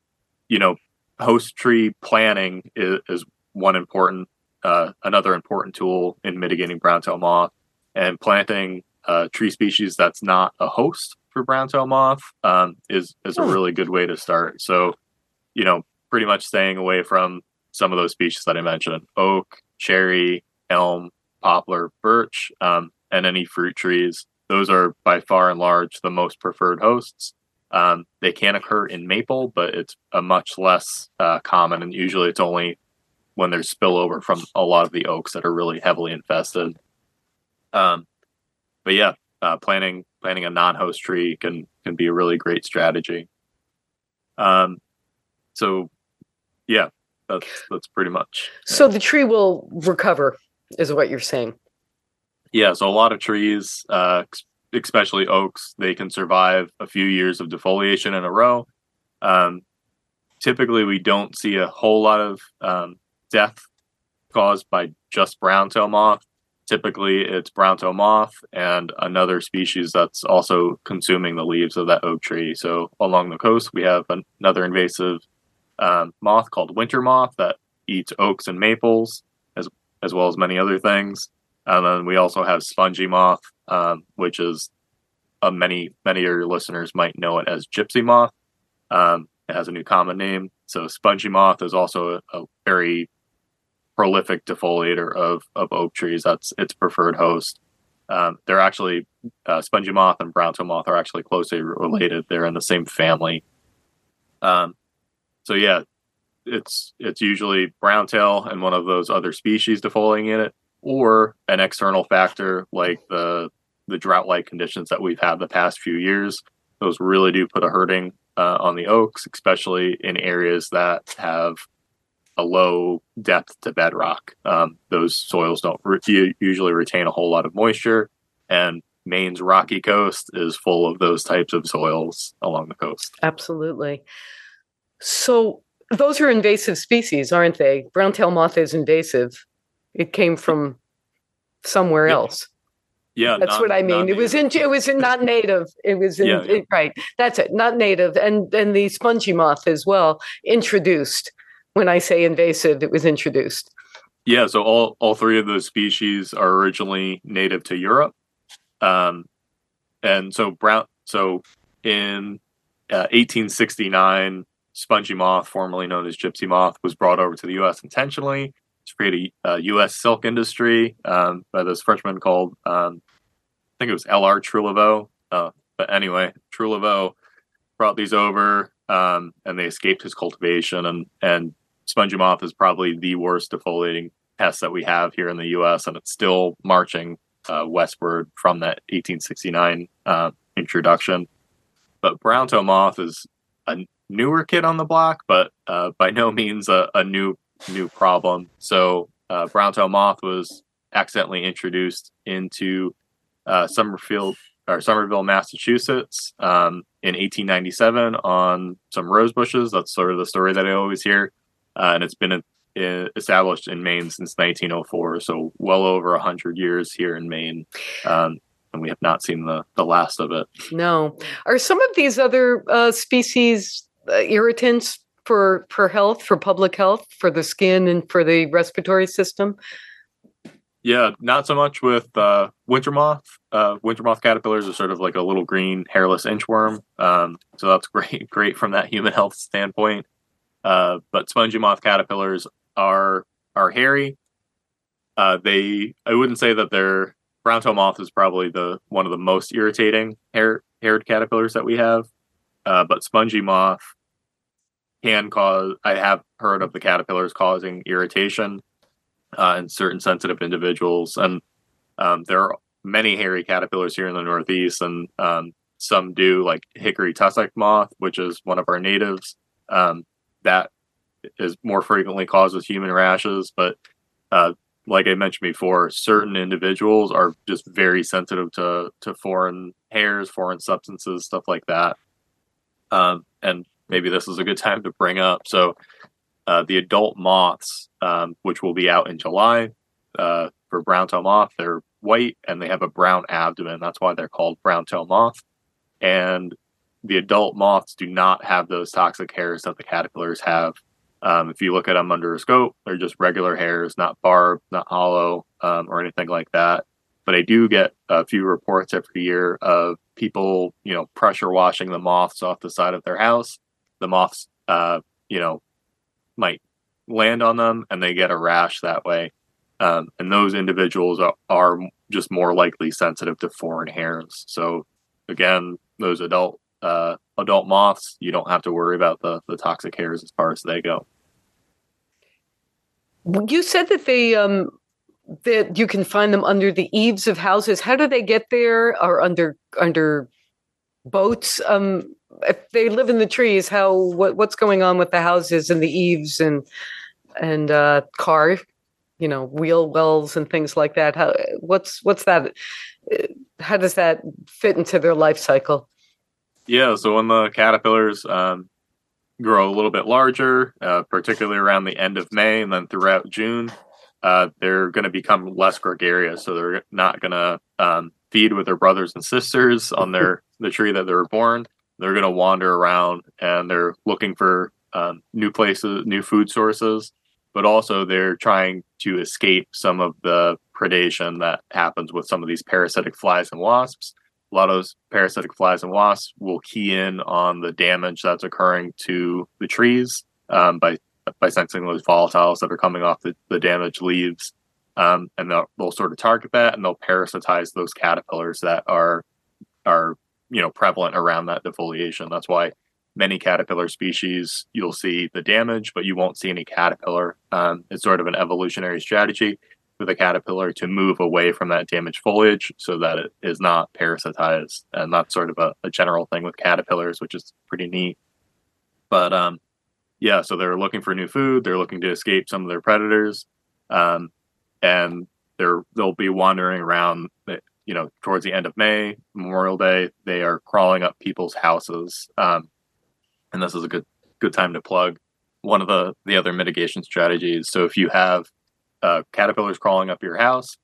you know, host tree planning is, is one important, uh, another important tool in mitigating brown tail moth. And planting a tree species that's not a host for brown tail moth um, is is a hmm. really good way to start. So, you know, pretty much staying away from some of those species that I mentioned: oak, cherry, elm, poplar, birch, um, and any fruit trees. Those are by far and large the most preferred hosts. Um, they can occur in maple, but it's a much less uh, common, and usually it's only when there's spillover from a lot of the oaks that are really heavily infested. Um, but yeah, uh, planting planting a non-host tree can can be a really great strategy. Um, so yeah, that's that's pretty much. So the tree will recover, is what you're saying. Yeah, so a lot of trees, uh, especially oaks, they can survive a few years of defoliation in a row. Um, typically, we don't see a whole lot of um, death caused by just brown tail moth typically it's brown tail moth and another species that's also consuming the leaves of that oak tree. So along the coast, we have another invasive um, moth called winter moth that eats oaks and maples, as well as many other things. And then we also have spongy moth, um, which is uh, many many of your listeners might know it as gypsy moth. Um, it has a new common name. So spongy moth is also a, a very prolific defoliator of of oak trees. That's its preferred host. Um, they're actually uh, spongy moth and brown tail moth are actually closely related. They're in the same family. Um, so yeah, it's it's usually brown tail and one of those other species defoliating in it, or an external factor like the the drought like conditions that we've had the past few years. Those really do put a hurting uh, on the oaks, especially in areas that have a low depth to bedrock. Um, those soils don't re- usually retain a whole lot of moisture, and Maine's rocky coast is full of those types of soils along the coast. Absolutely. So those are invasive species, aren't they? Brown tail moth is invasive. It came from somewhere yeah. else. Yeah, that's what I mean. It was in it was in not native. It was in, Yeah, yeah. it- right. That's it. Not native, and and the spongy moth as well introduced. When I say invasive, it was introduced. Yeah, so all all three of those species are originally native to Europe, um, and so brown. So in uh, 1869, spongy moth, formerly known as gypsy moth, was brought over to the U.S. intentionally to create a U.S. silk industry um, by this Frenchman called um, I think it was L.R. Trouvelot. Uh, but anyway, Trouvelot brought these over, um, and they escaped his cultivation. And and spongy moth is probably the worst defoliating pest that we have here in the U.S. and it's still marching uh, westward from that 1869 uh, introduction. But brown tail moth is a newer kid on the block, but uh, by no means a, a new new problem. So uh, brown tail moth was accidentally introduced into uh, Summerfield or Somerville, Massachusetts, um, in 1897 on some rose bushes. That's sort of the story that I always hear, uh, and it's been uh, established in Maine since 1904, so well over hundred years here in Maine. Um, and we have not seen the, the last of it. No, are some of these other uh, species irritants for for health, for public health, for the skin, and for the respiratory system? Yeah, not so much with uh, winter moth. Uh, winter moth caterpillars are sort of like a little green hairless inchworm, um, so that's great, great from that human health standpoint. Uh, but spongy moth caterpillars are are hairy. Uh, they, I wouldn't say that they're brown tail moth is probably the one of the most irritating hair haired caterpillars that we have. Uh, but spongy moth can cause. I have heard of the caterpillars causing irritation uh, in certain sensitive individuals, and um, there are many hairy caterpillars here in the Northeast, and um, some do like hickory tussock moth, which is one of our natives. Um, that is more frequently causes human rashes, but uh, like I mentioned before, certain individuals are just very sensitive to to foreign hairs, foreign substances, stuff like that. Um, and maybe this is a good time to bring up. So, uh, the adult moths, um, which will be out in July, uh, for brown tail moth, they're white and they have a brown abdomen. That's why they're called brown tail moth. And the adult moths do not have those toxic hairs that the caterpillars have. Um, if you look at them under a scope, they're just regular hairs, not barbed, not hollow, um, or anything like that. But I do get a few reports every year of people, you know, pressure washing the moths off the side of their house. The moths, uh, you know, might land on them and they get a rash that way. Um, and those individuals are, are just more likely sensitive to foreign hairs. So again, those adult uh, adult moths, you don't have to worry about the the toxic hairs as far as they go. You said that they um, that you can find them under the eaves of houses. How do they get there? Or under under boats? Um, if they live in the trees, how what what's going on with the houses and the eaves and and uh, car, you know, wheel wells and things like that? How what's what's that? uh, How does that fit into their life cycle? Yeah, so when the caterpillars um, grow a little bit larger, uh, particularly around the end of May and then throughout June, uh, they're going to become less gregarious. So they're not going to um, feed with their brothers and sisters on their the tree that they were born. They're going to wander around and they're looking for um, new places, new food sources, but also they're trying to escape some of the predation that happens with some of these parasitic flies and wasps. A lot of those parasitic flies and wasps will key in on the damage that's occurring to the trees um, by by sensing those volatiles that are coming off the, the damaged leaves. Um, and they'll, they'll sort of target that and they'll parasitize those caterpillars that are are you know prevalent around that defoliation. That's why many caterpillar species you'll see the damage, but you won't see any caterpillar. Um, it's sort of an evolutionary strategy for the caterpillar to move away from that damaged foliage so that it is not parasitized. And that's sort of a, a general thing with caterpillars, which is pretty neat. But um, yeah, so they're looking for new food. They're looking to escape some of their predators, um, and they're they'll be wandering around. You know, towards the end of May, Memorial Day, they are crawling up people's houses, um, and this is a good good time to plug one of the the other mitigation strategies. So if you have uh, caterpillars crawling up your house,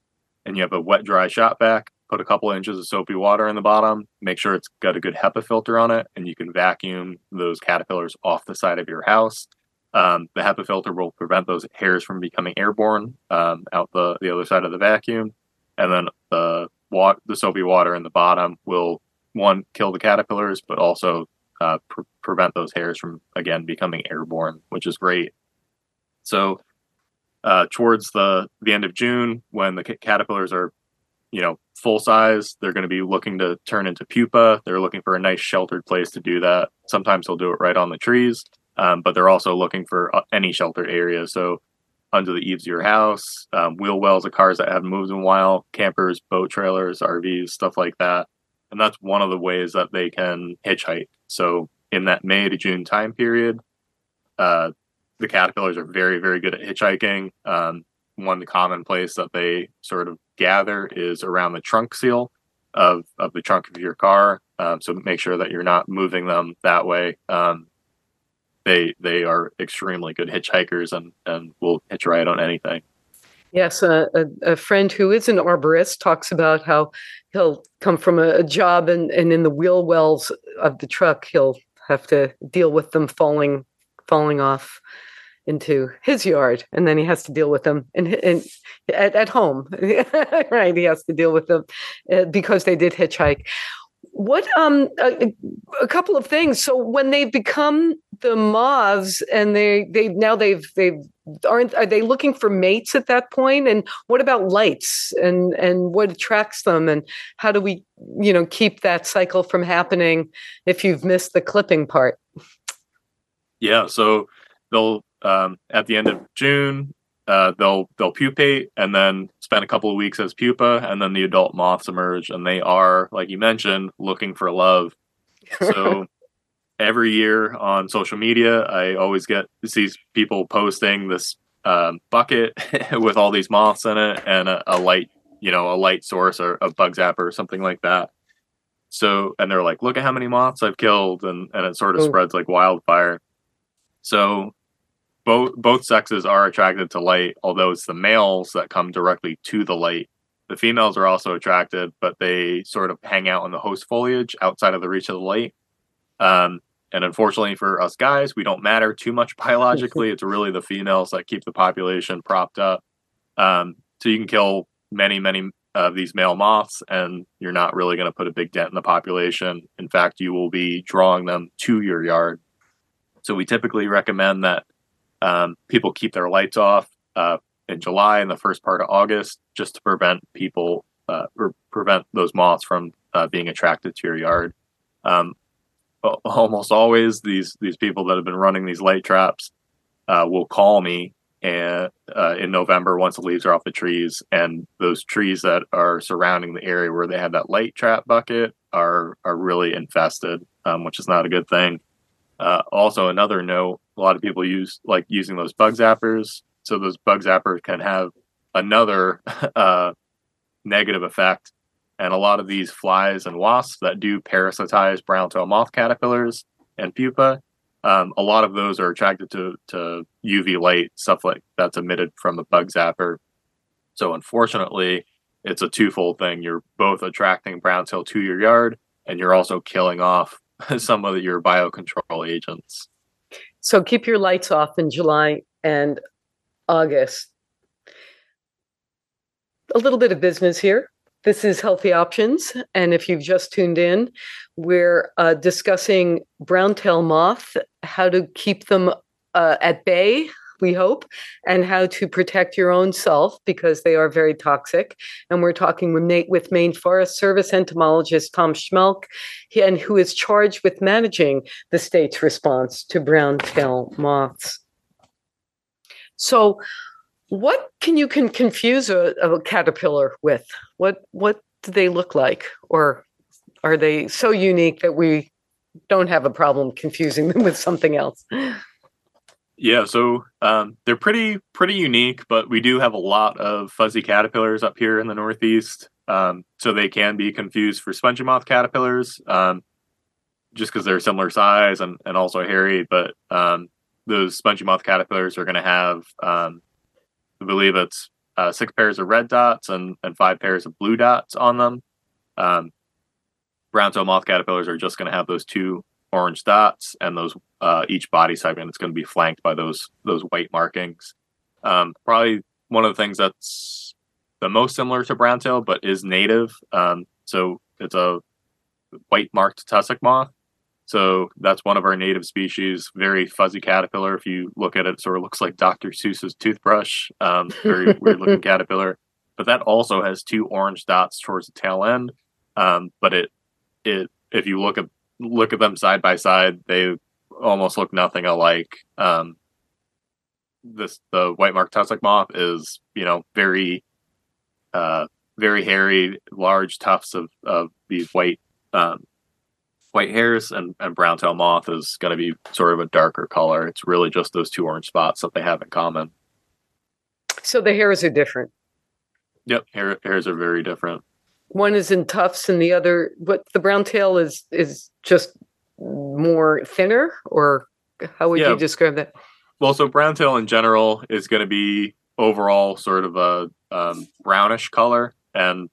and you have a wet dry shop vac, put a couple inches of soapy water in the bottom, make sure it's got a good HEPA filter on it, and you can vacuum those caterpillars off the side of your house. Um, the HEPA filter will prevent those hairs from becoming airborne um, out the, the other side of the vacuum. And then the water, the soapy water in the bottom will one kill the caterpillars, but also uh, pre- prevent those hairs from again becoming airborne, which is great. So uh, towards the the end of June, when the caterpillars are you know, full size, they're going to be looking to turn into pupa. They're looking for a nice sheltered place to do that. Sometimes they'll do it right on the trees, um, but they're also looking for uh, any sheltered area. So under the eaves of your house, um, wheel wells of cars that haven't moved in a while, campers, boat trailers, RVs, stuff like that. And that's one of the ways that they can hitchhike. So in that May to June time period, uh, the caterpillars are very, very good at hitchhiking. Um, one common place that they sort of gather is around the trunk seal of, of the trunk of your car. Um, so make sure that you're not moving them that way. Um, they they are extremely good hitchhikers and, and will hitch ride on anything. Yes, a, a, friend who is an arborist talks about how he'll come from a, a job and, and in the wheel wells of the truck he'll have to deal with them falling falling off into his yard and then he has to deal with them and, in at, at home right? He has to deal with them uh, because they did hitchhike. What um a, a, couple of things. So when they become the moths and they they now they've they've aren't are they looking for mates at that point? And what about lights? And and what attracts them? And how do we you know keep that cycle from happening if you've missed the clipping part? Yeah so they'll um, at the end of June. Uh, they'll they'll pupate and then spend a couple of weeks as pupa, and then the adult moths emerge, and they are, like you mentioned, looking for love. So every year on social media, I always get these people posting this um, bucket with all these moths in it and a, a, light, you know, a light source or a bug zapper or something like that. So, and they're like, look at how many moths I've killed, and and it sort of Ooh. spreads like wildfire. So both both sexes are attracted to light, although it's the males that come directly to the light. The females are also attracted, but they sort of hang out in the host foliage outside of the reach of the light. Um, and unfortunately for us guys, we don't matter too much biologically. it's really the females that keep the population propped up. Um, so you can kill many, many of these male moths, and you're not really going to put a big dent in the population. In fact, you will be drawing them to your yard. So we typically recommend that um, people keep their lights off uh, in July and the first part of August just to prevent people uh, or prevent those moths from uh, being attracted to your yard. Um, almost always, these these people that have been running these light traps uh, will call me and uh, in November once the leaves are off the trees, and those trees that are surrounding the area where they have that light trap bucket are are really infested, um, which is not a good thing. Uh, also, another note: a lot of people use like using those bug zappers. So those bug zappers can have another uh, negative effect. And a lot of these flies and wasps that do parasitize brown tail moth caterpillars and pupa, um, a lot of those are attracted to, to UV light, stuff like that's emitted from the bug zapper. So unfortunately, it's a twofold thing. You're both attracting brown tail to your yard, and you're also killing off some of your biocontrol agents. So keep your lights off in July and August. A little bit of business here. This is Healthy Options. And if you've just tuned in, we're uh, discussing brown tail moth, how to keep them uh, at bay we hope, and how to protect your own self because they are very toxic. And we're talking with, with Maine Forest Service entomologist Tom Schmeelk, and who is charged with managing the state's response to brown tail moths. So, what can you can confuse a, a caterpillar with? What what do they look like, or are they so unique that we don't have a problem confusing them with something else? Yeah, so um, they're pretty pretty unique, but we do have a lot of fuzzy caterpillars up here in the Northeast. Um, so they can be confused for spongy moth caterpillars, um, just because they're similar size and, and also hairy. But um, those spongy moth caterpillars are going to have, um, I believe it's uh, six pairs of red dots and, and five pairs of blue dots on them. Um, brown tail moth caterpillars are just going to have those two orange dots, and those uh, each body segment is going to be flanked by those those white markings. Um, probably one of the things that's the most similar to brown tail, but is native. Um, so it's a white marked tussock moth. So that's one of our native species. Very fuzzy caterpillar. If you look at it, it sort of looks like Dr. Seuss's toothbrush. Um, very weird looking caterpillar. But that also has two orange dots towards the tail end. Um, but it it if you look at look at them side by side, they almost look nothing alike. Um, this the white mark tussock moth is you know very uh, very hairy, large tufts of of these white um, white hairs, and and brown tail moth is going to be sort of a darker color. It's really just those two orange spots that they have in common. So the hairs are different. Yep, hair, hairs are very different one is in tufts and the other what the brown tail is is just more thinner or how would yeah. you describe that well so brown tail in general is going to be overall sort of a um, brownish color and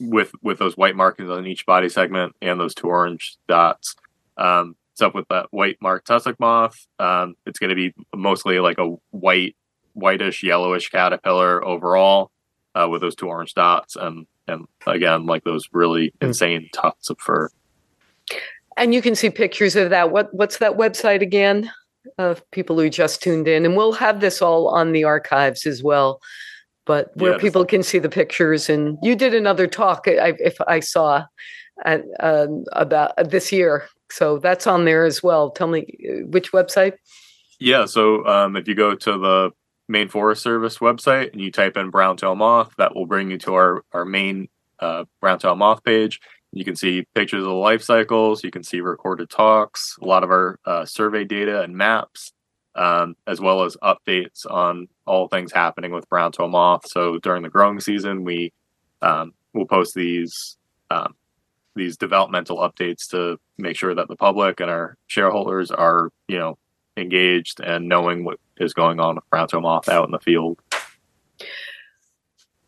with with those white markings on each body segment and those two orange dots um up with that white marked tussock moth um, it's going to be mostly like a white whitish yellowish caterpillar overall uh, with those two orange dots and and again like those really hmm. insane tufts of fur. And you can see pictures of that. What what's that website again? Of people who just tuned in. And we'll have this all on the archives as well but where yes. people can see the pictures. And you did another talk I, if i saw at, uh, about this year. So that's on there as well. Tell me uh, which website? Yeah so um, if you go to the Maine Forest Service website and you type in brown tail moth, that will bring you to our, our main uh, brown tail moth page. You can see pictures of the life cycles. You can see recorded talks, a lot of our uh, survey data and maps, um, as well as updates on all things happening with brown tail moth. So during the growing season, we um, will post these um, these developmental updates to make sure that the public and our shareholders are, you know, engaged and knowing what is going on with brown moth out in the field.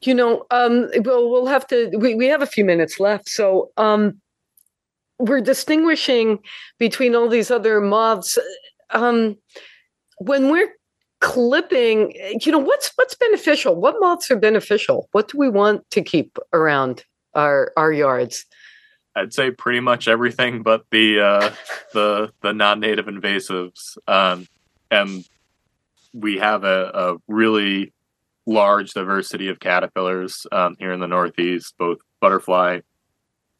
You know, um, well, we'll have to. We, we have a few minutes left, so um, we're distinguishing between all these other moths. Um, when we're clipping, you know, what's what's beneficial? What moths are beneficial? What do we want to keep around our our yards? I'd say pretty much everything but the uh, the the non-native invasives, um, and we have a, a, really large diversity of caterpillars um, here in the Northeast, both butterfly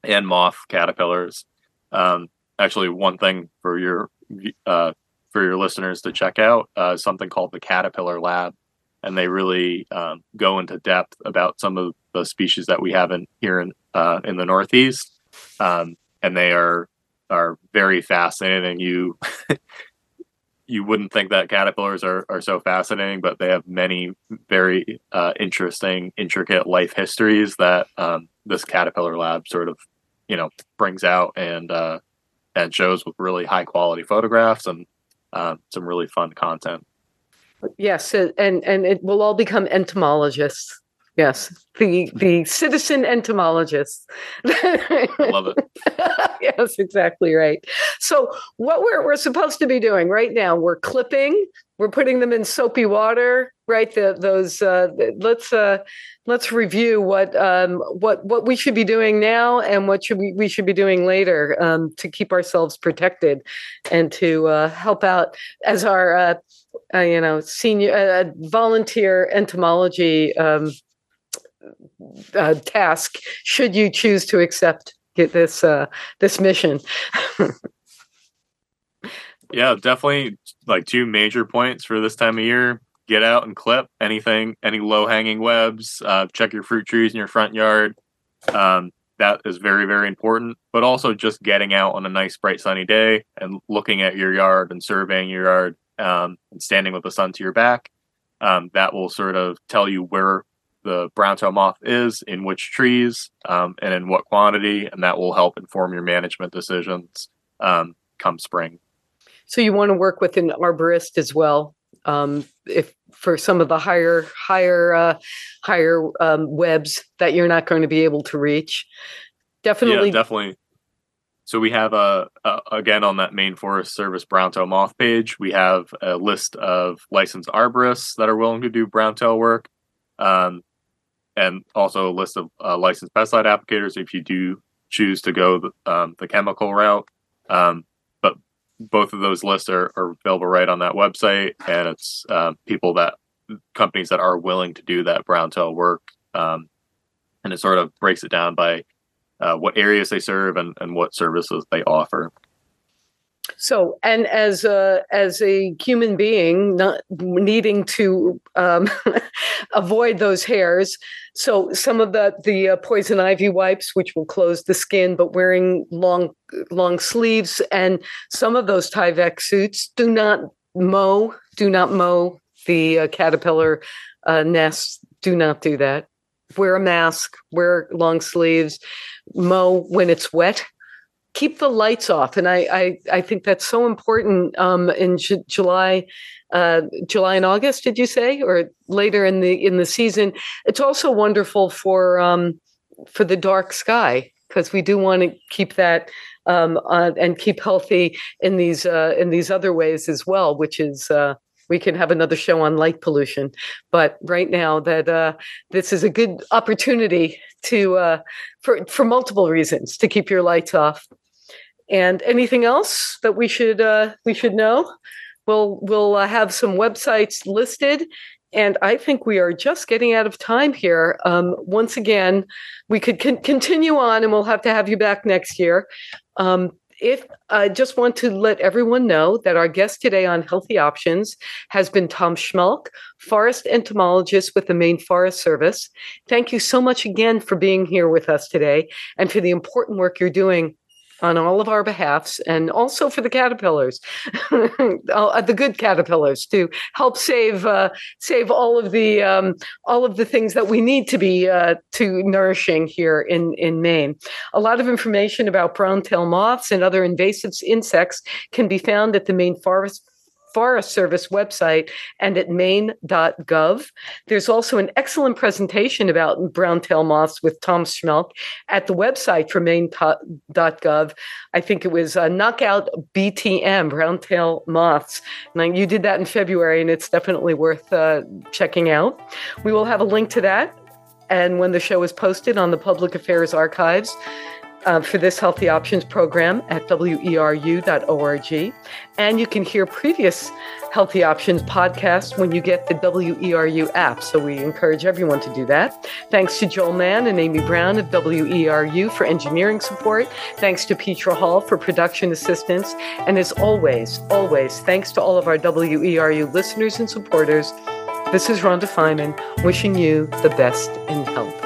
and moth caterpillars. Um, actually, one thing for your uh, for your listeners to check out uh, something called the Caterpillar Lab, and they really um, go into depth about some of the species that we have in here in uh, in the Northeast um, and they are are very fascinating. You you wouldn't think that caterpillars are, are so fascinating, but they have many very uh, interesting, intricate life histories that um, this caterpillar lab sort of you know brings out and uh, and shows with really high quality photographs and uh, some really fun content. Yes, and and it will all become entomologists Yes, the the citizen entomologist. Love it. yes, exactly right. So what we're we're supposed to be doing right now, we're clipping, we're putting them in soapy water, right? The, those uh, let's uh, let's review what um, what what we should be doing now and what should we, we should be doing later um, to keep ourselves protected and to uh, help out as our uh, uh, you know senior uh, volunteer entomology um, uh, task should you choose to accept get this uh, this mission. yeah, definitely like two major points for this time of year. Get out and clip anything, any low hanging webs. Uh, check your fruit trees in your front yard. Um, that is very very important. But also just getting out on a nice bright sunny day and looking at your yard and surveying your yard um, and standing with the sun to your back. Um, that will sort of tell you where the brown tail moth is, in which trees, um, and in what quantity, and that will help inform your management decisions um, come spring. So you want to work with an arborist as well, um, if for some of the higher higher uh, higher um, webs that you're not going to be able to reach. Definitely, yeah, definitely. So we have a, a, again on that Maine Forest Service brown tail moth page. We have a list of licensed arborists that are willing to do brown tail work. Um, and also a list of uh, licensed pesticide applicators if you do choose to go the, um, the chemical route. Um, but both of those lists are, are, available right on that website, and it's uh, people that companies that are willing to do that brown tail work. Um, and it sort of breaks it down by uh, what areas they serve and, and what services they offer. So, and as a as a human being, not needing to um, avoid those hairs, so some of the the uh, poison ivy wipes, which will close the skin, but wearing long long sleeves, and some of those Tyvek suits do not mow, do not mow the uh, caterpillar uh, nests. Do not do that. Wear a mask. Wear long sleeves. Mow when it's wet keep the lights off. And I, I, I think that's so important um, in J- July, uh, July and August. Did you say, or later in the in the season? It's also wonderful for um, for the dark sky because we do want to keep that um, uh, and keep healthy in these uh, in these other ways as well, which is. Uh, we can have another show on light pollution, but right now that uh, this is a good opportunity to uh, for for multiple reasons to keep your lights off and anything else that we should uh, we should know? We'll we'll uh, have some websites listed, and I think we are just getting out of time here. Um, once again, we could con- continue on, and we'll have to have you back next year. Um, if I just want to let everyone know that our guest today on Healthy Options has been Tom Schmeelk, forest entomologist with the Maine Forest Service. Thank you so much again for being here with us today and for the important work you're doing on all of our behalfs and also for the caterpillars, uh, the good caterpillars, to help save uh, save all of the um, all of the things that we need to be uh, to nourishing here in in Maine. A lot of information about brown tail moths and other invasive insects can be found at the Maine Forest Forest Service website and at maine.gov. There's also an excellent presentation about brown tail moths with Tom Schmeelk at the website for maine.gov. I think it was uh, Knockout BTM, brown tail moths. Now, you did that in February, and it's definitely worth uh, checking out. We will have a link to that. And when the show is posted on the Public Affairs Archives, uh, for this Healthy Options program at weru.org. And you can hear previous Healthy Options podcasts when you get the WERU app. So we encourage everyone to do that. Thanks to Joel Mann and Amy Brown of WERU for engineering support. Thanks to Petra Hall for production assistance. And as always, always, thanks to all of our WERU listeners and supporters. This is Rhonda Feiman wishing you the best in health.